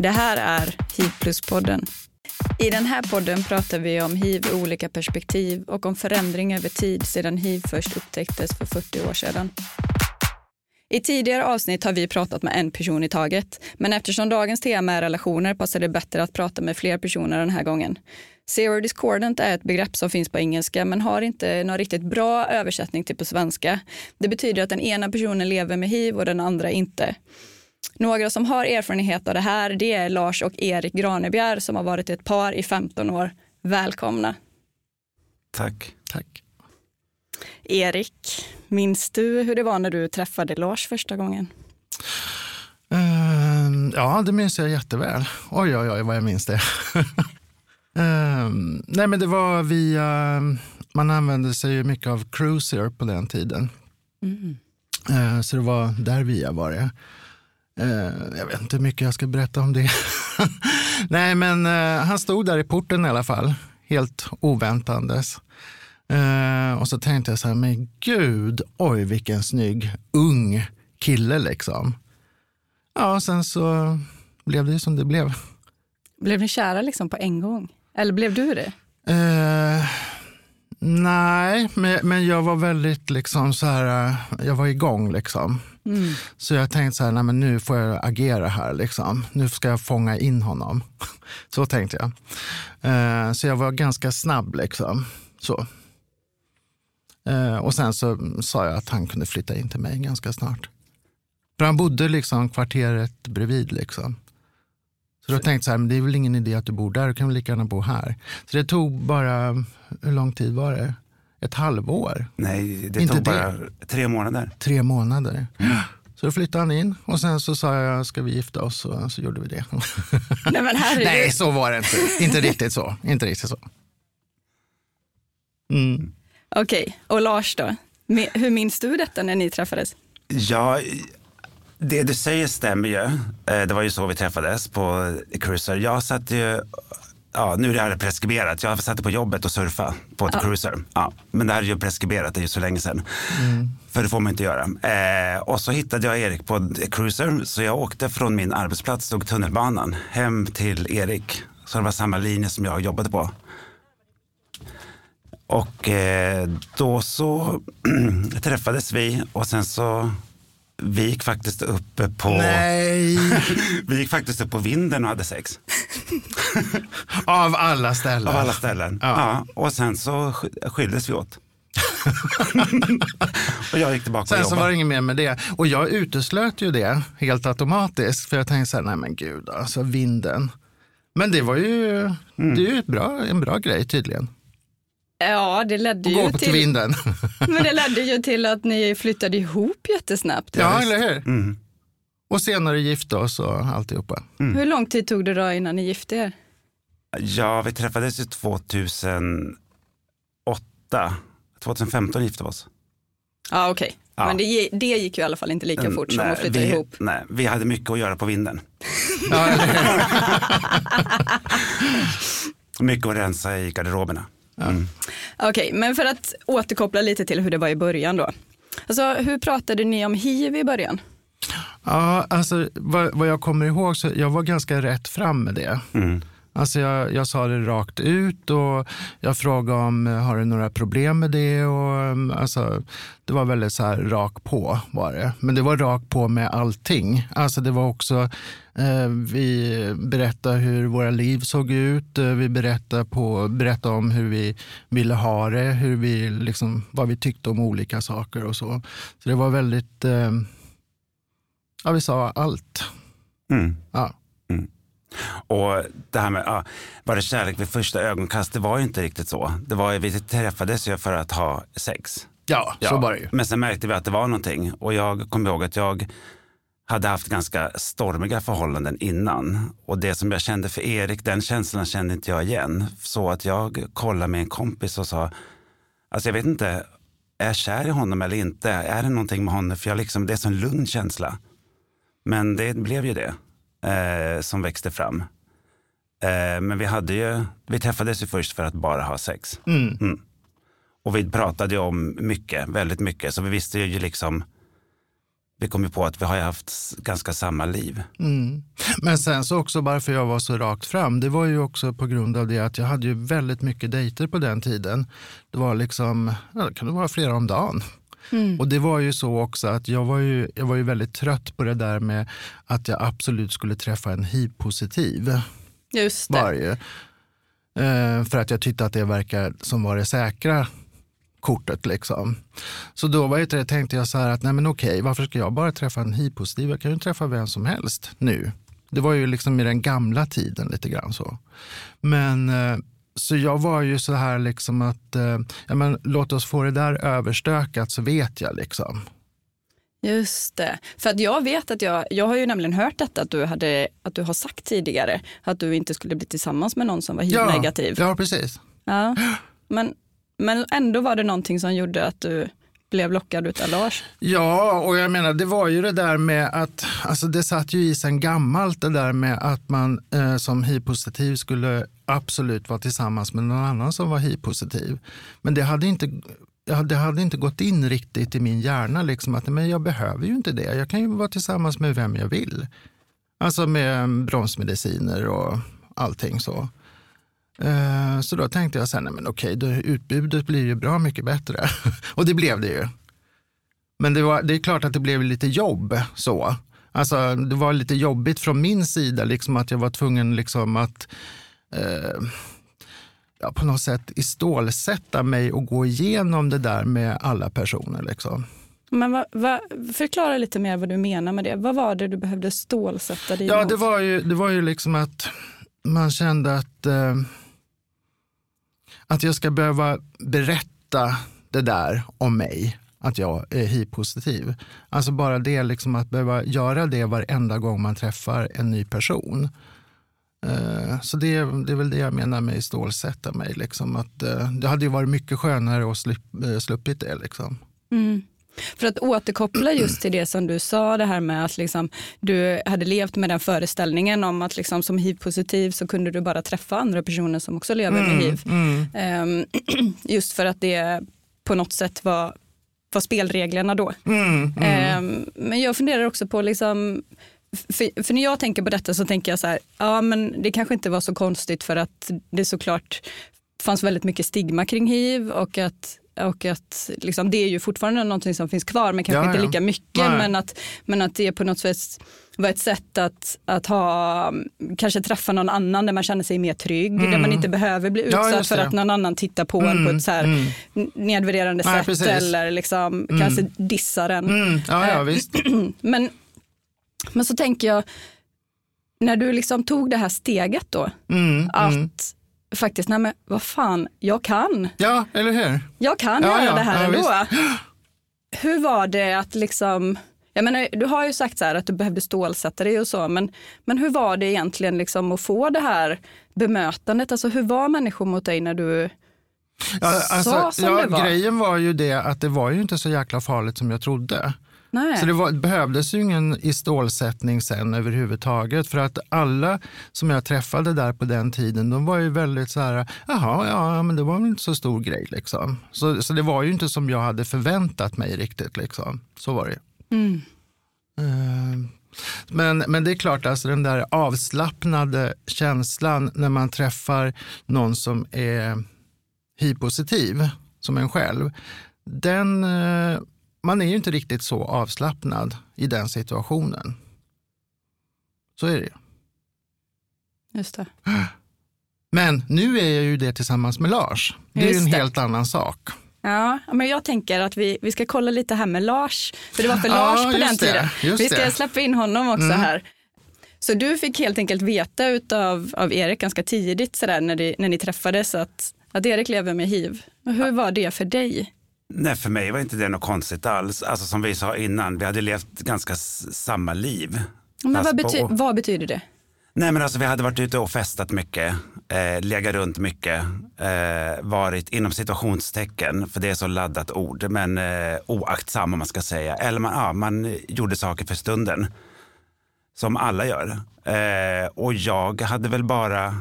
Det här är hiv plus-podden. I den här podden pratar vi om hiv ur olika perspektiv och om förändring över tid sedan hiv först upptäcktes för 40 år sedan. I tidigare avsnitt har vi pratat med en person i taget, men eftersom dagens tema är relationer passar det bättre att prata med fler personer den här gången. Zero discordant är ett begrepp som finns på engelska men har inte någon riktigt bra översättning till på svenska. Det betyder att den ena personen lever med hiv och den andra inte. Några som har erfarenhet av det här det är Lars och Erik Granebjer som har varit ett par i 15 år. Välkomna. Tack. Tack. Erik, minns du hur det var när du träffade Lars första gången? Uh, ja, det minns jag jätteväl. Oj, oj, oj, vad jag minns det. uh, nej, men det var via... Man använde sig ju mycket av Cruiser på den tiden. Mm. Uh, så det var där via var det. Uh, jag vet inte hur mycket jag ska berätta om det. nej, men uh, han stod där i porten i alla fall, helt oväntandes. Uh, och så tänkte jag så här, men gud, oj vilken snygg ung kille liksom. Ja, sen så blev det som det blev. Blev ni kära liksom på en gång? Eller blev du det? Uh, nej, men, men jag var väldigt liksom så här, jag var igång liksom. Mm. Så jag tänkte så här, nej, men nu får jag agera här. Liksom. Nu ska jag fånga in honom. så tänkte jag. Eh, så jag var ganska snabb. Liksom. Så. Eh, och sen så sa jag att han kunde flytta in till mig ganska snart. För han bodde liksom kvarteret bredvid. Liksom. Så då tänkte jag så här, men det är väl ingen idé att du bor där, du kan väl lika gärna bo här. Så det tog bara, hur lång tid var det? Ett halvår? Nej, det Inte tog bara det. tre månader. Tre månader. Så då flyttade han in och sen så sa jag, ska vi gifta oss? Och så gjorde vi det. Nej, men Nej så var det inte. Inte riktigt så. Inte riktigt så. Mm. Okej, okay. och Lars då? Hur minns du detta när ni träffades? Ja, det du säger stämmer ju. Eh, det var ju så vi träffades på Cruiser. Jag satt ju ja, nu är det här preskriberat. Jag satt på jobbet och surfade på ett ja. cruiser. Ja, men det här är ju preskriberat, det är ju så länge sedan. Mm. För det får man inte göra. Eh, och så hittade jag Erik på cruiser. Så jag åkte från min arbetsplats, tog tunnelbanan, hem till Erik. Så det var samma linje som jag jobbade på. Och eh, då så träffades vi och sen så vi gick faktiskt upp på... Nej! vi gick faktiskt upp på vinden och hade sex. Av alla ställen? Av alla ställen, ja. ja. Och sen så skildes vi åt. och jag gick tillbaka Sen och så var det inget mer med det. Och jag uteslöt ju det helt automatiskt. För jag tänkte så här, nej men gud, alltså vinden. Men det var ju, mm. det är ju bra, en bra grej tydligen. Ja, det ledde ju till... vinden. men det ledde ju till att ni flyttade ihop jättesnabbt. Ja, eller hur? Mm. Och senare gifte oss och alltihopa. Mm. Hur lång tid tog det då innan ni gifte er? Ja, vi träffades ju 2008. 2015 gifte vi oss. Ja, okej. Okay. Ja. Men det, det gick ju i alla fall inte lika mm, fort nej, som att flytta vi, ihop. Nej, vi hade mycket att göra på vinden. mycket att rensa i garderoberna. Mm. Okej, okay, men för att återkoppla lite till hur det var i början då. Alltså, hur pratade ni om hiv i början? Ja, alltså vad, vad jag kommer ihåg så jag var ganska rätt fram med det. Mm. Alltså jag, jag sa det rakt ut och jag frågade om har du några problem med det. Och, mm, alltså, det var väldigt så här rak på var det. Men det var rak på med allting. Alltså det var också, eh, vi berättade hur våra liv såg ut. Eh, vi berättade, på, berättade om hur vi ville ha det, hur vi, liksom, vad vi tyckte om olika saker och så. Så det var väldigt, eh, ja vi sa allt. Mm. Ja. Mm. Och det här med, ja, var det kärlek vid första ögonkast? Det var ju inte riktigt så. Det var, vi träffades ju för att ha sex. Ja, ja, så var det ju. Men sen märkte vi att det var någonting. Och jag kommer ihåg att jag hade haft ganska stormiga förhållanden innan. Och det som jag kände för Erik, den känslan kände inte jag igen. Så att jag kollade med en kompis och sa, alltså jag vet inte, är jag kär i honom eller inte? Är det någonting med honom? För jag liksom, det är en lugn känsla. Men det blev ju det eh, som växte fram. Eh, men vi, hade ju, vi träffades ju först för att bara ha sex. Mm. Mm. Och vi pratade ju om mycket, väldigt mycket. Så vi visste ju liksom vi kom ju på att vi har haft ganska samma liv. Mm. Men sen så också varför jag var så rakt fram, det var ju också på grund av det att jag hade ju väldigt mycket dejter på den tiden. Det var liksom, ja, det kunde vara flera om dagen. Mm. Och det var ju så också att jag var ju, jag var ju väldigt trött på det där med att jag absolut skulle träffa en hiv-positiv. Just det. Varje. Eh, för att jag tyckte att det verkar som var det säkra kortet. Liksom. Så då var det, tänkte jag så här att nej men okej, varför ska jag bara träffa en hiv-positiv? Jag kan ju träffa vem som helst nu. Det var ju liksom i den gamla tiden lite grann så. Men eh, så jag var ju så här liksom att eh, ja, men, låt oss få det där överstökat så vet jag liksom. Just det. För att jag vet att jag, jag har ju nämligen hört detta att du, hade, att du har sagt tidigare att du inte skulle bli tillsammans med någon som var. Ja, ja, precis. Ja. Men, men ändå var det någonting som gjorde att du blev lockad utav Lars. Ja, och jag menar det var ju det där med att, alltså det satt ju i sen gammalt det där med att man eh, som hiv-positiv skulle absolut vara tillsammans med någon annan som var hiv-positiv. Men det hade inte det hade inte gått in riktigt i min hjärna. Liksom, att men Jag behöver ju inte det. Jag kan ju vara tillsammans med vem jag vill. Alltså med bromsmediciner och allting så. Eh, så då tänkte jag, så här, men okej, då, utbudet blir ju bra mycket bättre. och det blev det ju. Men det, var, det är klart att det blev lite jobb så. Alltså, det var lite jobbigt från min sida, liksom att jag var tvungen liksom att eh, ja, på något sätt istålsätta mig och gå igenom det där med alla personer. Liksom. Men va, va, förklara lite mer vad du menar med det. Vad var det du behövde stålsätta dig Ja, det var ju, det var ju liksom att man kände att, eh, att jag ska behöva berätta det där om mig, att jag är hiv-positiv. Alltså bara det, liksom att behöva göra det varenda gång man träffar en ny person. Eh, så det, det är väl det jag menar med stålsätta mig. Liksom, att, eh, det hade ju varit mycket skönare att slupp, eh, sluppit det. Liksom. Mm. För att återkoppla just till det som du sa, det här med att liksom, du hade levt med den föreställningen om att liksom, som hiv-positiv så kunde du bara träffa andra personer som också lever mm, med hiv. Mm. Um, just för att det på något sätt var, var spelreglerna då. Um, men jag funderar också på liksom, för, för, när jag tänker på detta så tänker jag så här, ja men det kanske inte var så konstigt för att det såklart fanns väldigt mycket stigma kring hiv och att och att liksom, det är ju fortfarande någonting som finns kvar men kanske ja, inte lika mycket. Men att, men att det på något sätt var ett sätt att, att ha, kanske träffa någon annan där man känner sig mer trygg. Mm. Där man inte behöver bli utsatt ja, för att någon annan tittar på mm. en på ett så här mm. nedvärderande Nej, sätt precis. eller liksom, mm. kanske dissar en. Mm. Ja, ja, visst. men men så tänker jag, när du liksom tog det här steget då, mm, att mm. faktiskt, nej men vad fan, jag kan. Ja, eller hur? Jag kan ja, göra ja, det här ja, ändå. Visst. Hur var det att liksom, jag menar, du har ju sagt så att du behövde stålsätta dig och så, men, men hur var det egentligen liksom att få det här bemötandet? Alltså hur var människor mot dig när du Ja, alltså, sa som ja, det var? Grejen var ju det att det var ju inte så jäkla farligt som jag trodde. Nej. Så det var, behövdes ju ingen istålsättning sen överhuvudtaget. För att alla som jag träffade där på den tiden, de var ju väldigt så här, jaha, ja, men det var väl inte så stor grej liksom. Så, så det var ju inte som jag hade förväntat mig riktigt liksom. Så var det mm. uh, men, men det är klart, alltså den där avslappnade känslan när man träffar någon som är hiv-positiv, som en själv, den uh, man är ju inte riktigt så avslappnad i den situationen. Så är det ju. Just det. Men nu är jag ju det tillsammans med Lars. Det Just är ju en det. helt annan sak. Ja, men jag tänker att vi, vi ska kolla lite här med Lars. För det var för Lars ja, på den tiden. Vi ska det. släppa in honom också mm. här. Så du fick helt enkelt veta av, av Erik ganska tidigt sådär, när, de, när ni träffades att, att Erik lever med hiv. Och hur var det för dig? Nej, för mig var inte det något konstigt alls. Alltså som vi sa innan, vi hade levt ganska samma liv. Men vad, bety på... vad, betyder det? Nej, men alltså, vi hade varit ute och festat mycket, eh, legat runt mycket, eh, varit inom situationstecken, för det är så laddat ord, men eh, oaktsam om man ska säga. Eller man, ja, man gjorde saker för stunden, som alla gör. Eh, och jag hade väl bara,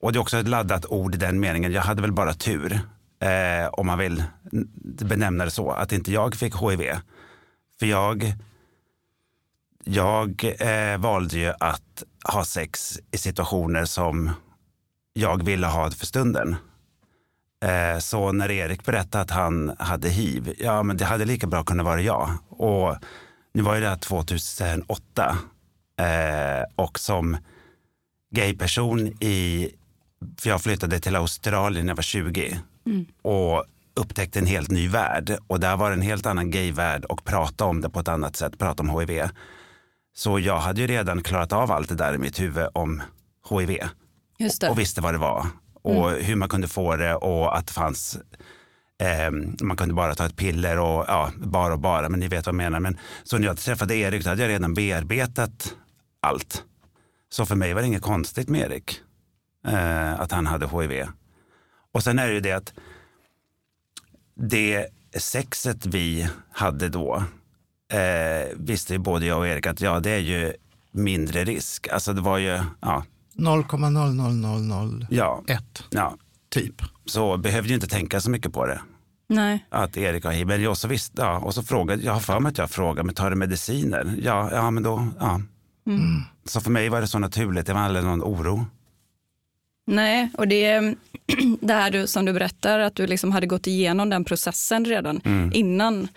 och det är också ett laddat ord i den meningen, jag hade väl bara tur eh, om man vill benämna det så, att inte jag fick HIV. För jag jag eh, valde ju att ha sex i situationer som jag ville ha för stunden. Eh, så när Erik berättade att han hade hiv, ja men det hade lika bra kunnat vara jag. Och nu var ju det här 2008 eh, och som gayperson i, för jag flyttade till Australien när jag var 20 mm. och upptäckte en helt ny värld och där var det en helt annan gayvärld och prata om det på ett annat sätt, prata om HIV. Så jag hade ju redan klarat av allt det där i mitt huvud om HIV och visste vad det var och mm. hur man kunde få det och att det fanns eh, man kunde bara ta ett piller och ja, bara och bara, men ni vet vad jag menar. Men, så när jag träffade Erik, då hade jag redan bearbetat allt. Så för mig var det inget konstigt med Erik, eh, att han hade HIV. Och sen är det ju det att det sexet vi hhade då eh, visste ju både jag och Erik att ja, det är ju mindre risk. Alltså det var ju, ja. 0,00001 ja. ja. typ. Så behövde ju inte tänka så mycket på det. Nej. Att Erik har hiv. Men jag så visst, ja, och så frågade, jag har för mig att jag frågade, men tar du mediciner? Ja, ja men då, ja. Mm. Så för mig var det så naturligt, det var aldrig någon oro. Nej, och det, det här du, som du berättar, att du liksom hade gått igenom den processen redan mm. innan.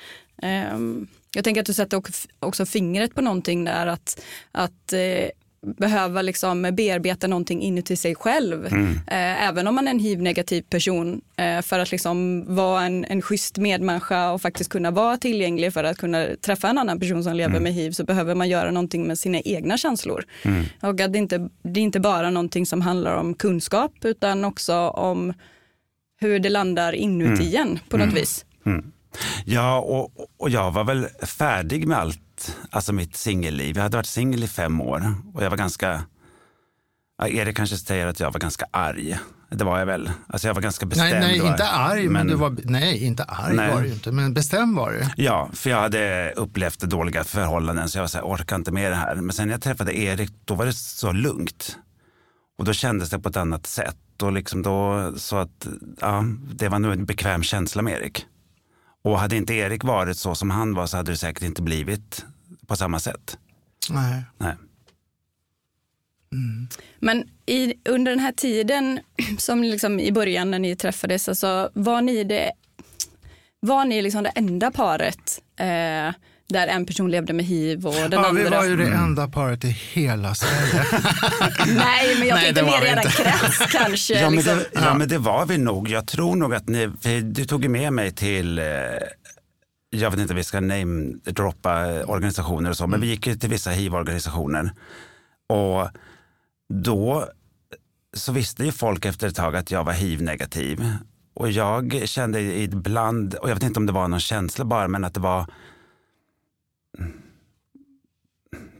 Um, jag tänker att du sätter också fingret på någonting där, att, att eh, behöva liksom bearbeta någonting inuti sig själv. Mm. Eh, även om man är en hiv-negativ person. Eh, för att liksom vara en, en schysst medmänniska och faktiskt kunna vara tillgänglig för att kunna träffa en annan person som lever mm. med hiv så behöver man göra någonting med sina egna känslor. Mm. Och att det, inte, det är inte bara någonting som handlar om kunskap utan också om hur det landar inuti mm. igen på något mm. vis. Mm. Ja, och, och jag var väl färdig med allt alltså mitt singelliv. Jag hade varit singel i fem år och jag var ganska, ja, Erik kanske säger att jag var ganska arg. Det var jag väl. Alltså jag var ganska bestämd. Nej, nej inte arg, men, men, du var, nej, inte arg nej. var du inte, men bestämd var du. Ja, för jag hade upplevt dåliga förhållanden så jag var så här, orkar inte med det här. Men sen när jag träffade Erik, då var det så lugnt. Och då kändes det på ett annat sätt. Och liksom då, så att, ja, det var nog en bekväm känsla med Erik. Och hade inte Erik varit så som han var så hade det säkert inte blivit på samma sätt. Nej. Nej. Mm. Men i, under den här tiden, som liksom i början när ni träffades, alltså, var ni det, var ni liksom det enda paret eh, där en person levde med hiv och den ja, andra... Vi var ju det mm. enda paret i hela Sverige. Nej, men jag tänkte mer i eran krets kanske. Ja, liksom. men det, ja, men det var vi nog. Jag tror nog att ni, du tog med mig till eh, jag vet inte om vi ska namedroppa organisationer och så, mm. men vi gick till vissa hiv-organisationer. Och då så visste ju folk efter ett tag att jag var hiv-negativ. Och jag kände ibland, och jag vet inte om det var någon känsla bara, men att det var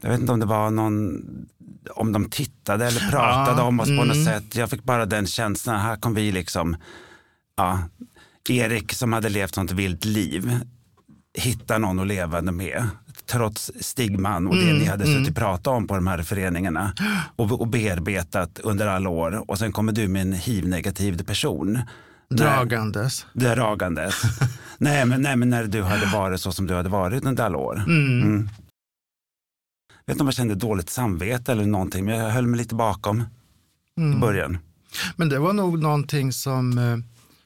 jag vet inte om det var någon, om de tittade eller pratade ja, om oss mm. på något mm. sätt. Jag fick bara den känslan, här kom vi liksom, ja, Erik som hade levt sånt vilt liv, hitta någon att leva med trots stigman och mm, det ni hade mm. suttit och pratat om på de här föreningarna och, och bearbetat under alla år. Och sen kommer du med en hiv-negativ person. Dragandes. När, dragandes. nej, men, nej, men när du hade varit så som du hade varit under alla år. Mm. Mm. Jag vet inte om jag kände dåligt samvete eller någonting, men jag höll mig lite bakom mm. i början. Men det var nog någonting som, eh,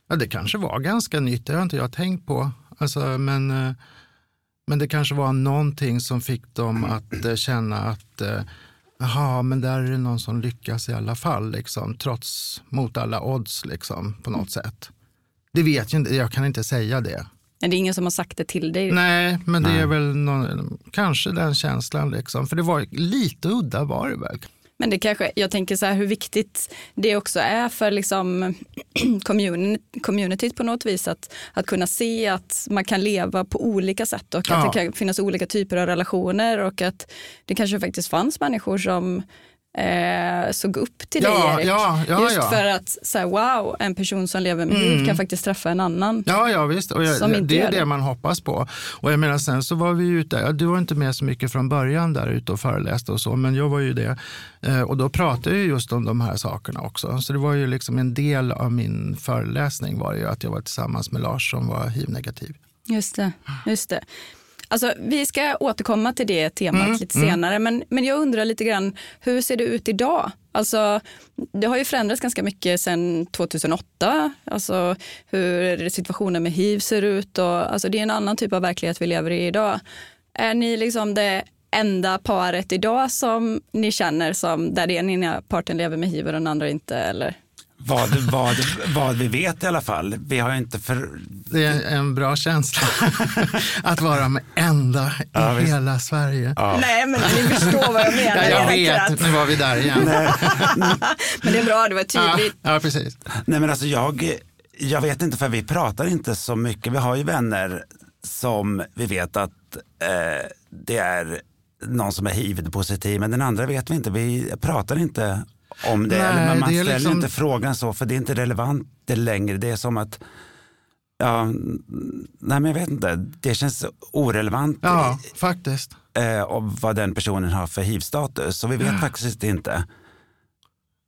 ja det kanske var ganska nytt, det har inte jag tänkt på. Alltså, men, eh, men det kanske var någonting som fick dem att eh, känna att jaha, men där är det någon som lyckas i alla fall, liksom, trots mot alla odds liksom, på något sätt. Det vet jag inte, jag kan inte säga det. Men det är ingen som har sagt det till dig? Nej, men det Nej. är väl någon, kanske den känslan. Liksom. För det var lite udda var det väl. Men det kanske, jag tänker så här hur viktigt det också är för liksom communityt på något vis att, att kunna se att man kan leva på olika sätt och att det kan finnas olika typer av relationer och att det kanske faktiskt fanns människor som eh, såg upp till ja, dig Erik. Ja, ja, Just för att så här, wow, en person som lever med hiv mm. kan faktiskt träffa en annan. Ja, ja visst. Och jag, det är det. det man hoppas på. Och jag menar sen så var vi ute, du var inte med så mycket från början där ute och föreläste och så, men jag var ju det. Eh, och då pratade jag just om de här sakerna också. Så det var ju liksom en del av min föreläsning var ju att jag var tillsammans med Lars som var hiv-negativ. Just det, just det. Alltså, vi ska återkomma till det temat Mm, lite senare, men, men jag undrar lite grann, hur ser det ut idag? Alltså, det har ju förändrats ganska mycket sedan 2008, alltså hur situationen med hiv ser ut. Och, alltså, det är en annan typ av verklighet vi lever i idag. Är ni liksom det enda paret idag som ni känner som där den ena parten lever med hiv och den andra inte? Eller? Vad, vad, vad vi vet i alla fall. Vi har inte för... Det är en bra känsla att vara med enda i Ja, visst. hela Sverige. Ja. Nej, men ni förstår vad jag menar. Ja, jag vet, nu var vi där igen. Men det är bra, det var Ja, tydligt. ja, precis. Nej men alltså jag, jag vet inte för vi pratar inte så mycket. Vi har ju vänner som vi vet att eh, det är någon som är hiv-positiv men den andra vet vi inte. Vi pratar inte om det. Nej, Eller man det är ställer liksom- inte frågan så för det är inte relevant det längre. Det är som att Ja, nej men jag vet inte. Det känns orelevant Ja, faktiskt. eh, om vad den personen har för hiv-status. Så vi vet faktiskt inte.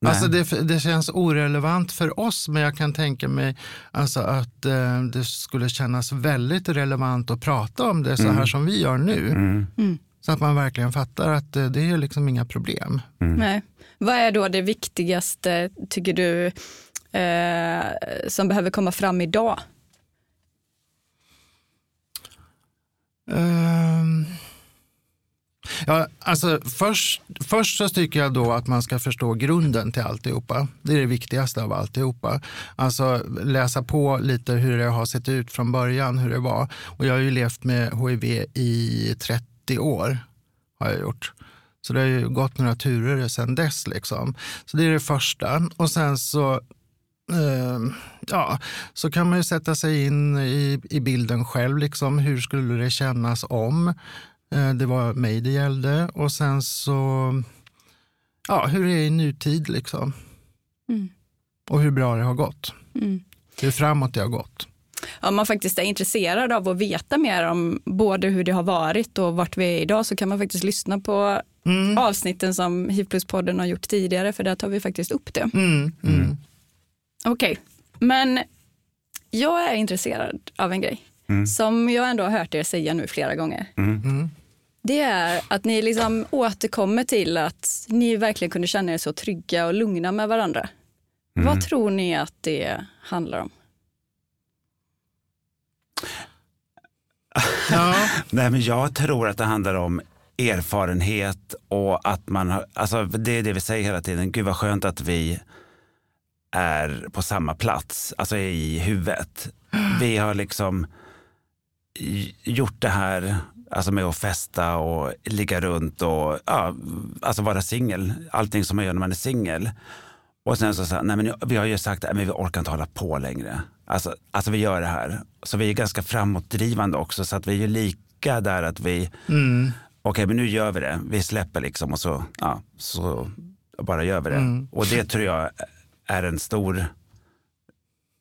Nej. Alltså det, det känns orelevant för oss, men jag kan tänka mig alltså att eh, det skulle kännas väldigt relevant att prata om det så här som vi gör nu. Mm. Så att man verkligen fattar att eh, det är liksom inga problem. Nej. Vad är då det viktigaste, tycker du, eh, som behöver komma fram idag? Um, ja, alltså först, först så tycker jag då att man ska förstå grunden till alltihopa. Det är det viktigaste av alltihopa. Alltså läsa på lite hur det har sett ut från början, hur det var. Och jag har ju levt med hiv i 30 år. har jag gjort. Så det har ju gått några turer sedan dess. Liksom. Så det är det första. Och sen så eh, ja, så kan man ju sätta sig in i, i bilden själv. Liksom. Hur skulle det kännas om eh, det var mig det gällde? Och sen så, ja, hur är det i nutid liksom? Mm. Och hur bra det har gått. Mm. Hur framåt det har gått. Om man faktiskt är intresserad av att veta mer om både hur det har varit och vart vi är idag så kan man faktiskt lyssna på Mm. avsnitten som Hiv plus-podden har gjort tidigare för där tar vi faktiskt upp det. Mm, mm. Okej, men jag är intresserad av en grej som jag ändå har hört er säga nu flera gånger. Mm. Det är att ni liksom återkommer till att ni verkligen kunde känna er så trygga och lugna med varandra. Vad tror ni att det handlar om? Ja, Nej, men jag tror att det handlar om erfarenhet och att man har, alltså det är det vi säger hela tiden, gud vad skönt att vi är på samma plats, alltså i huvudet. Vi har liksom gjort det här alltså med att festa och ligga runt och ja, alltså vara singel, allting som man gör när man är singel. Och sen så sa nej men vi har ju sagt att vi orkar inte hålla på längre. Alltså, alltså vi gör det här. Så vi är ganska framåtdrivande också så att vi är ju lika där att vi, mm okej men nu gör vi det. Vi släpper liksom och så, ja, så bara gör vi det. Mm. Och det tror jag är en stor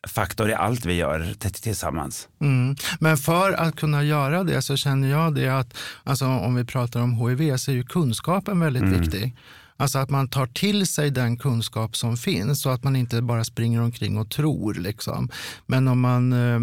faktor i allt vi gör tillsammans. Mm. Men för att kunna göra det så känner jag det att, alltså om vi pratar om HIV så är ju kunskapen väldigt viktig. Alltså att man tar till sig den kunskap som finns så att man inte bara springer omkring och tror. Liksom. Men om man eh,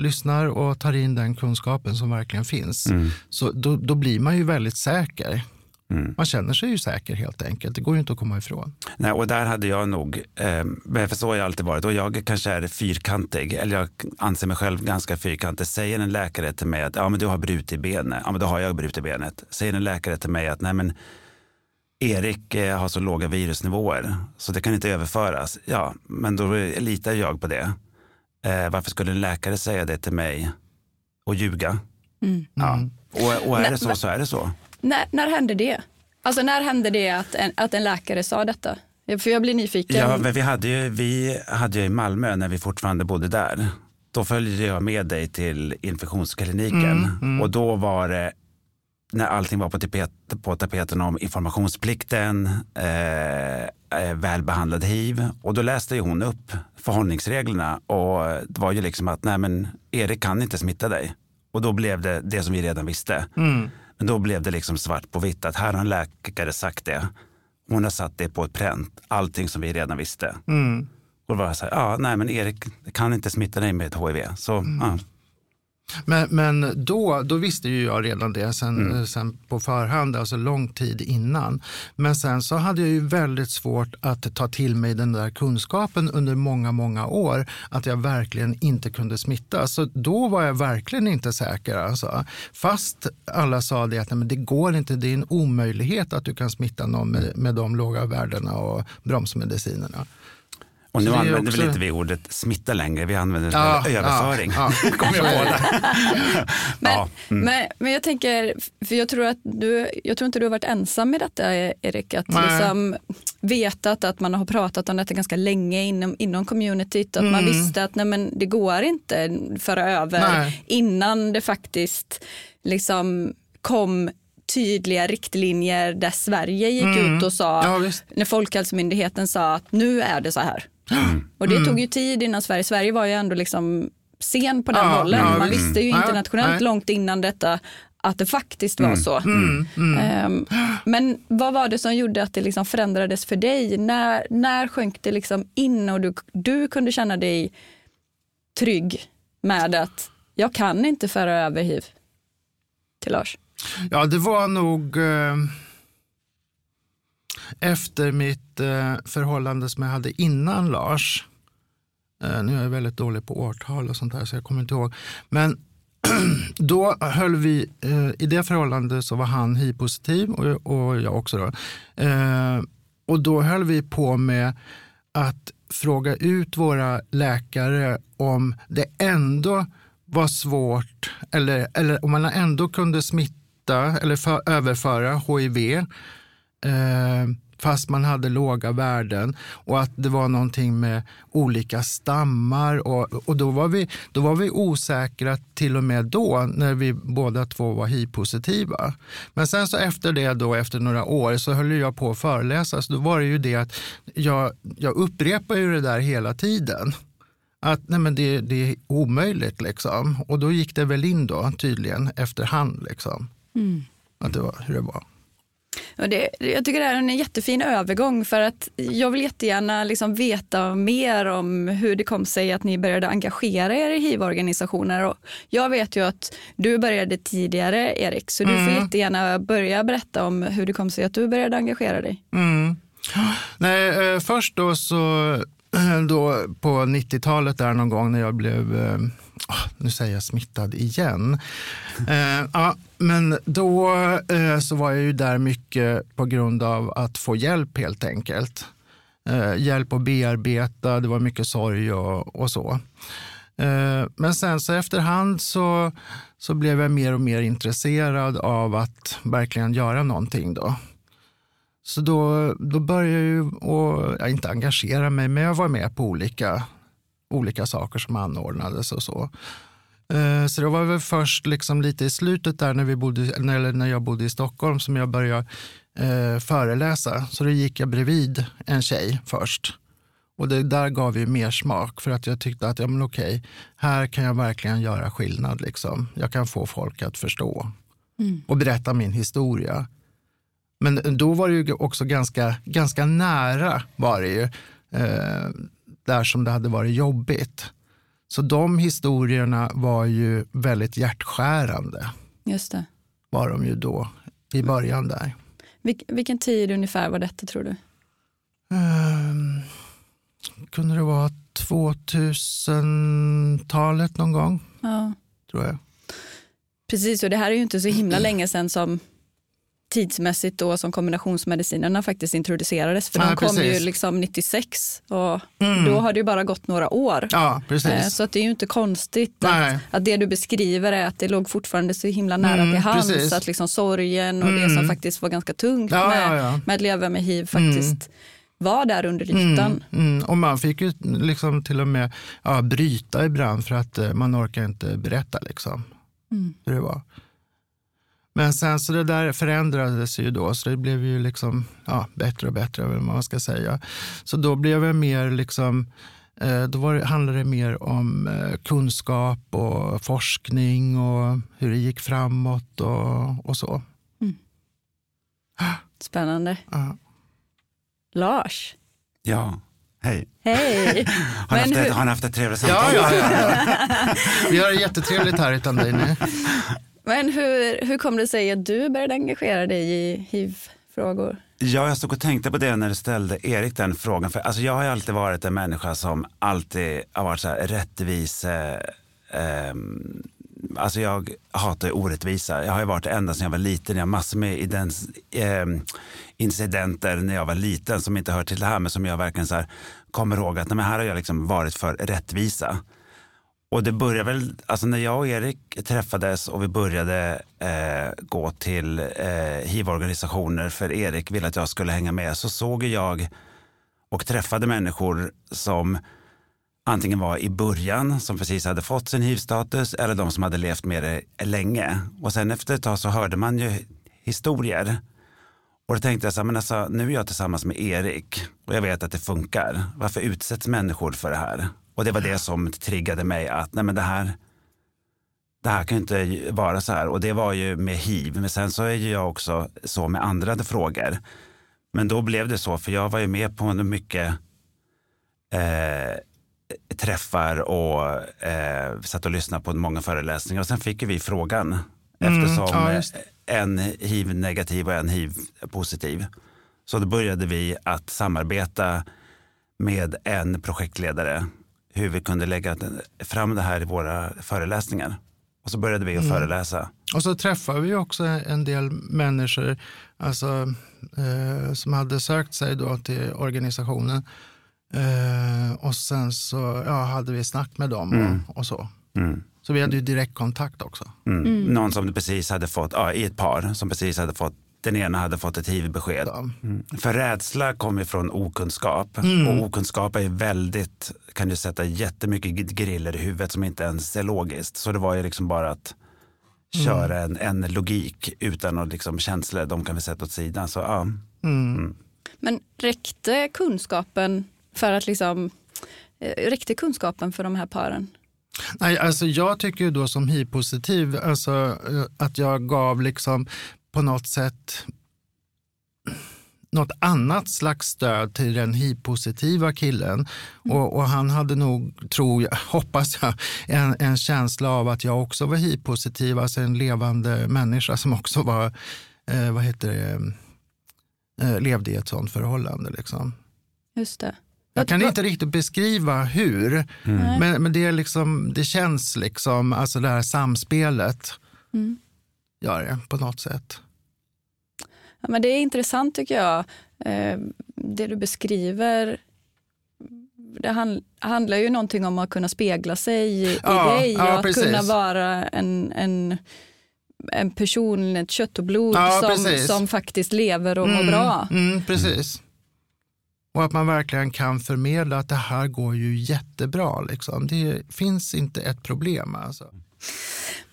lyssnar och tar in den kunskapen som verkligen finns så då, då blir man ju väldigt säker. Mm. Man känner sig ju säker helt enkelt. Det går ju inte att komma ifrån. Nej, och där hade jag nog, eh, för så har jag alltid varit, och jag kanske är fyrkantig, eller jag anser mig själv ganska fyrkantig. Säger en läkare till mig att ja, men du har brutit benet, ja men då har jag brutit benet. Säger en läkare till mig att nej men Erik eh, har så låga virusnivåer så det kan inte överföras. Ja, men då litar jag på det. Eh, varför skulle en läkare säga det till mig och ljuga? Mm. Ja. Och, och är det så så är det så. När, när hände det? Alltså när hände det att en, att en läkare sa detta? För jag blir nyfiken. Ja, men vi hade ju vi hade ju i Malmö när vi fortfarande bodde där. Då följde jag med dig till infektionskliniken och då var det när allting var på, tapet, på tapeten om informationsplikten, eh, eh, välbehandlad hiv och då läste ju hon upp förhållningsreglerna och det var ju liksom att nej men Erik kan inte smitta dig. Och då blev det det som vi redan visste. Men då blev det liksom svart på vitt att här har en läkare sagt det. Hon har satt det på ett pränt, allting som vi redan visste. Mm. Och då var så här, ja, nej men Erik kan inte smitta dig med ett HIV. Så, ja. Men, men då, då visste ju jag redan det sen, mm. sen på förhand, alltså lång tid innan. Men sen så hade jag ju väldigt svårt att ta till mig den där kunskapen under många, många år, att jag verkligen inte kunde smitta. Så då var jag verkligen inte säker. Alltså. Fast alla sa det att men det går inte, det är en omöjlighet att du kan smitta någon med, med de låga värdena och bromsmedicinerna. Och nu använder också... väl inte vi ordet smitta längre, vi använder ja, överföring. Ja, ja. Kommer jag på men, ja. Mm. men, men jag tänker, för jag tror att du, jag tror inte du har varit ensam med detta Erik, att liksom vetat att man har pratat om detta ganska länge inom, inom communityt, att mm. man visste att nej, men det går inte föra över nej. innan det faktiskt liksom kom tydliga riktlinjer där Sverige gick mm. ut och sa, ja, när Folkhälsomyndigheten sa att nu är det så här. Mm. Och det tog ju tid innan Sverige, Sverige var ju ändå liksom sen på den ja, rollen. Ja, Man visste ju internationellt långt innan detta att det faktiskt var mm. så. Mm. Um, men vad var det som gjorde att det liksom förändrades för dig? När, när sjönk det liksom in och du, du kunde känna dig trygg med att jag kan inte föra över hiv till Lars? Ja, det var nog eh, efter mitt eh, förhållande som jag hade innan Lars. Eh, nu är jag väldigt dålig på årtal och sånt där så jag kommer inte ihåg. Men då höll vi, eh, i det förhållandet så var han hiv-positiv och, och jag också. Då. Eh, och då höll vi på med att fråga ut våra läkare om det ändå var svårt eller, eller om man ändå kunde smitta smitta eller för, överföra hiv eh, fast man hade låga värden och att det var någonting med olika stammar. Och, och då, var vi, då var vi osäkra till och med då när vi båda två var hiv-positiva. Men sen så efter det, då, efter några år, så höll jag på att föreläsa. Så då var det ju det att jag, jag upprepar ju det där hela tiden att nej men det, det är omöjligt. Liksom. Och då gick det väl in då tydligen efterhand. Liksom. Mm. Att det var hur det var. Det, jag tycker det är en jättefin övergång för att jag vill jättegärna liksom veta mer om hur det kom sig att ni började engagera er i hiv-organisationer. jag vet ju att du började tidigare Erik, så du mm. får jättegärna börja berätta om hur det kom sig att du började engagera dig. Mm. Nej, eh, först då så Eh, då på 90-talet där någon gång när jag blev eh, ah, nu säger jag smittad igen. Eh, ja, men då eh, så var jag ju där mycket på grund av att få hjälp helt enkelt. Eh, hjälp att bearbeta, det var mycket sorg och, och så. Eh, men sen så efterhand så, så blev jag mer och mer intresserad av att verkligen göra någonting. Då. Så då, då började jag och, jag inte engagera mig, men jag var med på olika olika saker som anordnades och så. Eh, så det var väl först liksom lite i slutet där när, vi bodde, eller när jag bodde i Stockholm som jag började eh, föreläsa. Så då gick jag bredvid en tjej först. Och det där gav ju mer smak för att jag tyckte att ja, men okej, här kan jag verkligen göra skillnad. Liksom. Jag kan få folk att förstå mm. och berätta min historia. Men då var det ju också ganska, ganska nära var det ju. Eh, där som det hade varit jobbigt. Så de historierna var ju väldigt hjärtskärande. Just det. Var de ju då, i början där. Vil vilken tid ungefär var detta tror du? Um, kunde det vara 2000-talet någon gång? Ja. Tror jag. Precis, och det här är ju inte så himla länge sedan som tidsmässigt då som kombinationsmedicinerna faktiskt introducerades. För ja, de kom precis. ju liksom 96 och mm. då har det ju bara gått några år. Ja. Eh, så att det är ju inte konstigt att, att, det du beskriver är att det låg fortfarande så himla nära mm, till hands. Att liksom sorgen och mm. det som mm. faktiskt var ganska tungt ja, med, med att leva med hiv faktiskt mm. var där under ytan. Mm, mm. Och man fick ju liksom till och med ja, bryta ibland för att eh, man orkar inte berätta liksom, hur det var. Men sen så det där förändrades ju då, så det blev ju liksom, ja, bättre och bättre, vad man ska säga. Så då blev det mer liksom, eh, då var det, handlade det mer om eh, kunskap och forskning och hur det gick framåt och, och så. Mm. Spännande. Ja. Lars? Ja. Hej. Hej! Har ni haft, hur- ett- har ni haft ett trevligt samtal? ja, ja, ja. Vi har det jättetrevligt här utan dig nu. Men hur, hur kom det sig att du började engagera dig i hiv-frågor? Ja, jag stod och tänkte på det när du ställde Erik den frågan. För alltså, jag har alltid varit en människa som alltid har varit så här rättvis. Eh, eh, alltså jag hatar orättvisa. Jag har ju varit det ända sedan jag var liten. Jag har massor med idens, eh, incidenter när jag var liten som inte hör till det här men som jag verkligen så här, kommer ihåg att nej, men här har jag liksom varit för rättvisa. Och det började väl, alltså när jag och Erik träffades och vi började eh, gå till eh, hiv-organisationer för Erik ville att jag skulle hänga med så såg jag och träffade människor som antingen var i början som precis hade fått sin hiv-status eller de som hade levt med det länge. Och sen efter ett tag så hörde man ju historier. Och då tänkte jag så här, men alltså, nu är jag tillsammans med Erik och jag vet att det funkar. Varför utsätts människor för det här? Och det var det som triggade mig att nej men det här, det här kan ju inte vara så här. Och det var ju med hiv. Men sen så är ju jag också så med andra frågor. Men då blev det så, för jag var ju med på mycket eh, träffar och eh, satt och lyssnade på många föreläsningar. Och sen fick vi frågan Mm, eftersom ja, en hiv-negativ och en hiv-positiv. Så då började vi att samarbeta med en projektledare hur vi kunde lägga fram det här i våra föreläsningar. Och så började vi att Mm. föreläsa. Och så träffade vi också en del människor alltså, eh, som hade sökt sig då till organisationen. Eh, och sen så ja, hade vi snack med dem Mm. och, och så. Mm. Så vi hade ju direktkontakt också. Mm. Någon som precis hade fått, ja, i ett par som precis hade fått, den ena hade fått ett hiv-besked. Mm. För rädsla kommer från okunskap och okunskap är väldigt, kan ju sätta jättemycket griller i huvudet som inte ens är logiskt. Så det var ju liksom bara att köra en, en logik utan att liksom känslor, de kan vi sätta åt sidan. Så, ja. Mm. Men räckte kunskapen för att liksom, eh, räckte kunskapen för de här paren? Nej, alltså jag tycker ju då som hiv-positiv alltså, eh, att jag gav liksom på något sätt något annat slags stöd till den hiv-positiva killen. Och, och han hade nog, tror jag, hoppas jag, en, en känsla av att jag också var hiv-positiv, alltså en levande människa som också var, eh, vad heter det, eh, levde i ett sånt förhållande. Liksom. Just det. Jag kan inte riktigt beskriva hur, Nej. men, men det, är liksom, det känns liksom, alltså det här samspelet Mm. Gör det på något sätt. Ja, men det är intressant tycker jag. Eh, det du beskriver det han, handlar ju någonting om att kunna spegla sig i, Ja, dig ja, och att precis. kunna vara en, en, en person, ett kött och blod Ja, som, precis. som faktiskt lever och mår bra. Mm, precis. Och att man verkligen kan förmedla att det här går ju jättebra. Liksom. Det finns inte ett problem. Alltså.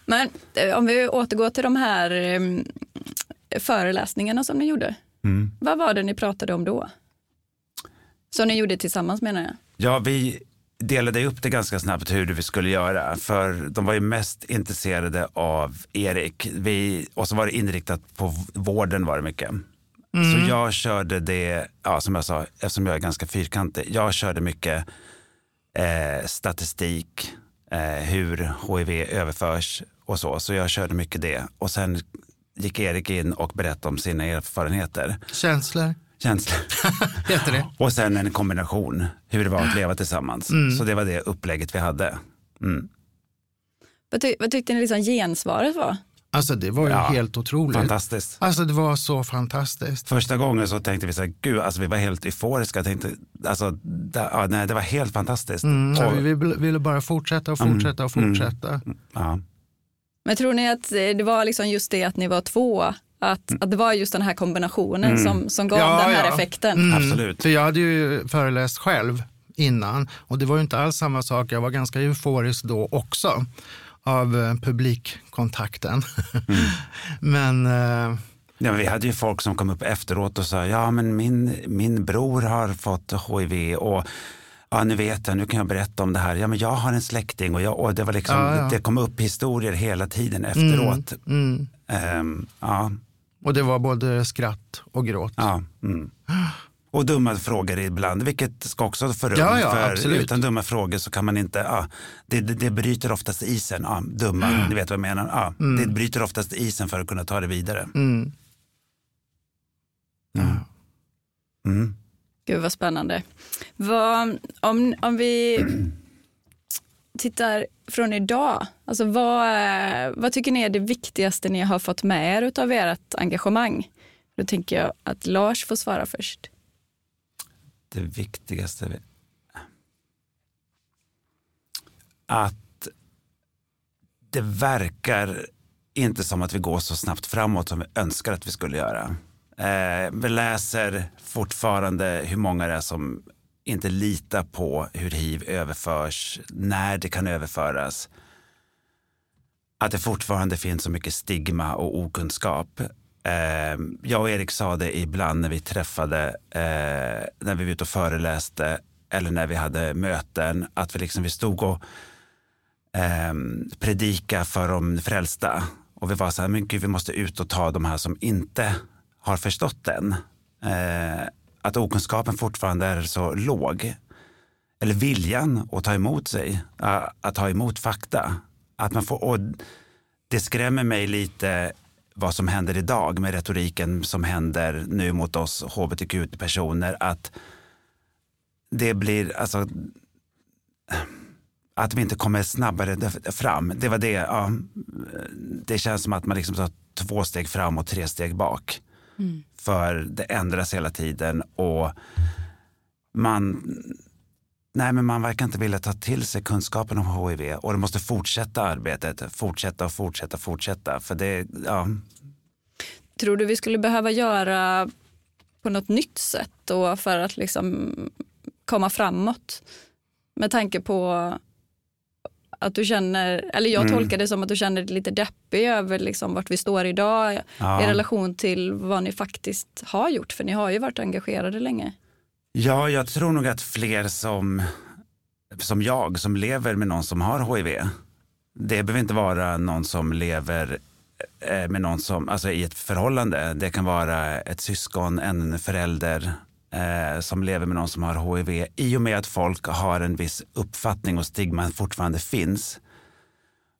Men eh, om vi återgår till de här eh, föreläsningarna som ni gjorde. Mm. Vad var det ni pratade om då? Som ni gjorde tillsammans menar jag. Ja, vi delade upp det ganska snabbt hur vi skulle göra. För de var ju mest intresserade av Erik. Vi, och så var det inriktat på vården var det mycket. Så jag körde det, ja, som jag sa, eftersom jag är ganska fyrkantig. Jag körde mycket eh, statistik, eh, hur HIV överförs och så. Så jag körde mycket det. Och sen gick Erik in och berättade om sina erfarenheter. Känslor, Känslor. heter det. Och sen en kombination, hur det var att leva tillsammans. Så det var det upplägget vi hade. Mm. Vad, ty- vad tyckte ni liksom gensvaret var? Alltså det var ju Ja, helt otroligt. Fantastiskt. Alltså det var så fantastiskt. Första gången så tänkte vi så här, gud, alltså vi var helt euforiska. Tänkte, alltså, det, ja, nej, det var helt fantastiskt. Mm, Och- vi ville- ville bara fortsätta och fortsätta och Mm. fortsätta. ja. Men tror ni att eh, det var liksom just det att ni var två, att, att det var just den här kombinationen som, som gav Mm. Ja, den här ja. effekten? Mm, Absolut. För jag hade ju föreläst själv innan och det var ju inte alls samma sak. Jag var ganska euforisk då också av eh, publikkontakten. Men eh, Ja, men vi hade ju folk som kom upp efteråt och sa, ja men min, min bror har fått HIV och ja, nu vet jag, nu kan jag berätta om det här. Ja, men jag har en släkting och, jag, och det var liksom, Ja, ja. det kom upp historier hela tiden efteråt. mm, Ehm, ja, och det var både skratt och gråt. ja, mm. Och dumma frågor ibland, vilket ska också få rum. Ja, ja, för absolut. utan dumma frågor så kan man inte, ja, det, det, det bryter oftast isen. Ja, dumma, Mm. ni vet vad jag menar. Ja, Det bryter oftast isen för att kunna ta det vidare. Mm. Mm. Gud vad spännande. Vad, om, om vi tittar från idag, alltså vad, vad tycker ni är det viktigaste ni har fått med er av ert engagemang? Då tänker jag att Lars får svara först. Det viktigaste. Att det verkar inte som att vi går så snabbt framåt som vi önskar att vi skulle göra. Eh, vi läser fortfarande hur många det är som inte litar på hur hiv överförs, när det kan överföras. Att det fortfarande finns så mycket stigma och okunskap. Eh, jag och Erik sa det ibland när vi träffade, eh, när vi var ute och föreläste eller när vi hade möten, att vi, liksom, vi stod och eh, predika för de frälsta. Och vi var så här, men gud, vi måste ut och ta de här som inte har förstått den. Eh, att okunskapen fortfarande är så låg. Eller viljan att ta emot sig, att ta emot fakta. Att man får, och det skrämmer mig lite vad som händer idag med retoriken som händer nu mot oss hbtq-personer. Att det blir, alltså, att vi inte kommer snabbare fram. Det var det, ja, det känns som att man liksom tar två steg fram och tre steg bak. För det ändras hela tiden och man, nej men man verkar inte vilja ta till sig kunskapen om HIV och det måste fortsätta arbetet, fortsätta och fortsätta, fortsätta. För det, ja, Tror du vi skulle behöva göra på något nytt sätt då för att liksom komma framåt? Med tanke på att du känner, eller jag tolkar det som att du känner dig lite deppig över liksom vart vi står idag Ja. i relation till vad ni faktiskt har gjort, för ni har ju varit engagerade länge. Ja, jag tror nog att fler som, som jag, som lever med någon som har HIV, det behöver inte vara någon som lever eh, med någon som, alltså i ett förhållande. Det kan vara ett syskon, en förälder eh, som lever med någon som har HIV. I och med att folk har en viss uppfattning och stigma fortfarande finns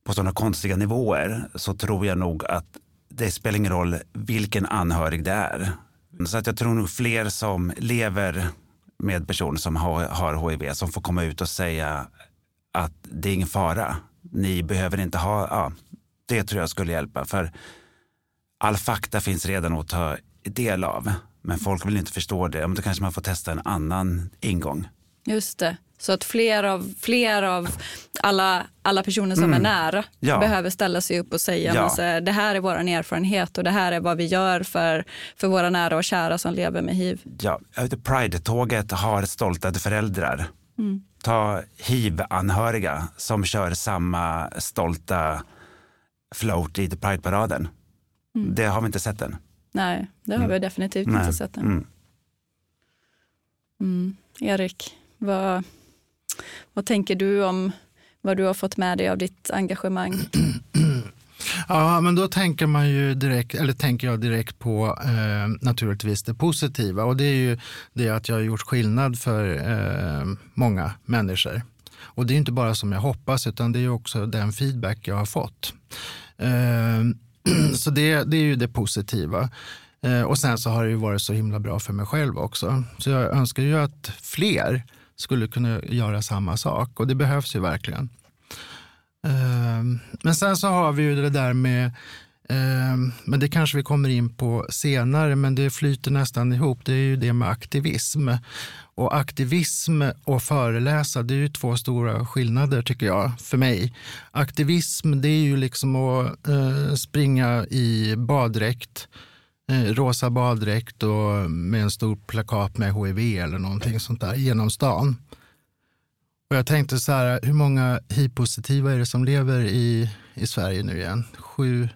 på sådana konstiga nivåer så tror jag nog att det spelar ingen roll vilken anhörig det är. Så att jag tror nog fler som lever med personer som har, har HIV som får komma ut och säga att det är ingen fara. Ni behöver inte ha, ja, det tror jag skulle hjälpa. För all fakta finns redan att ta del av. Men folk vill inte förstå det. Ja, men Då kanske man får testa en annan ingång. Just det. Så att fler av, fler av alla, alla personer som är nära Mm. Ja. behöver ställa sig upp och säga Ja. men så här, det här är vår erfarenhet och det här är vad vi gör för, för våra nära och kära som lever med hiv. Ja, Pride-tåget har stolta föräldrar. Ta hiv-anhöriga som kör samma stolta float i Pride-paraden. Det har vi inte sett än. Nej, det har vi definitivt Nej. inte sett än. Mm. Erik, vad, vad tänker du om vad du har fått med dig av ditt engagemang? Ja, men då tänker man ju direkt, eller tänker jag direkt på eh, naturligtvis det positiva och det är ju det att jag har gjort skillnad för eh, många människor. Och det är inte bara som jag hoppas utan det är också den feedback jag har fått. Eh, så det, det är ju det positiva. Eh, och sen så har det ju varit så himla bra för mig själv också. Så jag önskar ju att fler skulle kunna göra samma sak och det behövs ju verkligen. Ehm, men sen så har vi ju det där med, ehm, men det kanske vi kommer in på senare, men det flyter nästan ihop. Det är ju det med aktivism. Och aktivism och föreläsa, det är ju två stora skillnader tycker jag, för mig. Aktivism, det är ju liksom att eh, springa i baddräkt, rosa baddräkt och med en stor plakat med HIV eller någonting sånt där genom stan. Och jag tänkte så här, hur många hiv-positiva är det som lever i, i Sverige nu igen? Sju?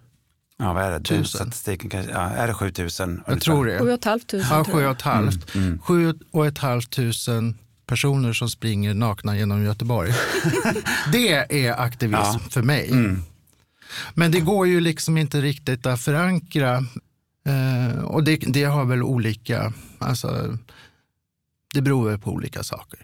Ja, vad är det? Tusen. Statistiken kanske, ja, är det 7000? Jag tror det. Sju och ett halvt tusen Ja, tror sju jag. och ett halvt. Mm, Sju och ett halvt tusen personer som springer nakna genom Göteborg. det är aktivism Ja. för mig. Mm. Men det går ju liksom inte riktigt att förankra. Eh, och det, det har väl olika, alltså, det beror väl på olika saker.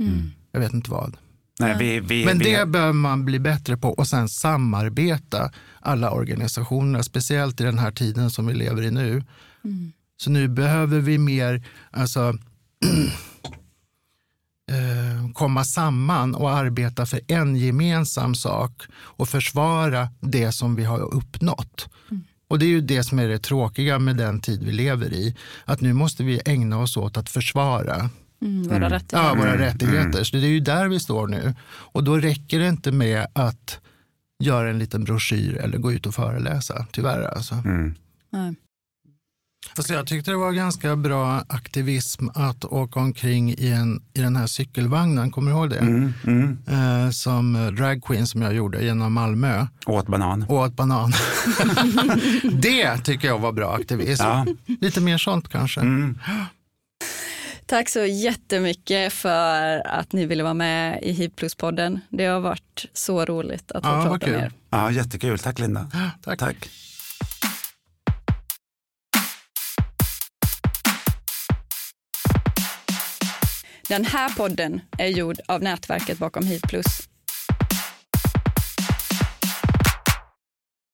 Mm. Jag vet inte vad. Nej, vi, vi, Men vi, det behöver man bli bättre på och sen samarbeta alla organisationer, speciellt i den här tiden som vi lever i nu. Mm. Så nu behöver vi mer alltså, eh, komma samman och arbeta för en gemensam sak och försvara det som vi har uppnått. Och det är ju det som är det tråkiga med den tid vi lever i. Att nu måste vi ägna oss åt att försvara Mm, våra Mm. rättigheter. ja, våra rättigheter. Så det är ju där vi står nu. Och då räcker det inte med att göra en liten broschyr eller gå ut och föreläsa, tyvärr. Alltså. mm. Nej. Alltså jag tyckte det var ganska bra aktivism att åka omkring i, en, i den här cykelvagnen, kommer du ihåg det? Mm, mm. Eh, som drag queen som jag gjorde genom Malmö. Åt banan. Och åt banan. det tycker jag var bra aktivism. Ja. Lite mer sånt kanske. Mm. Tack så jättemycket för att ni ville vara med i Hiv Plus-podden. Det har varit så roligt att få Ja, prata med er. ja, jättekul. Tack Linda. Tack. Tack. Den här podden är gjord av nätverket bakom Hiv Plus.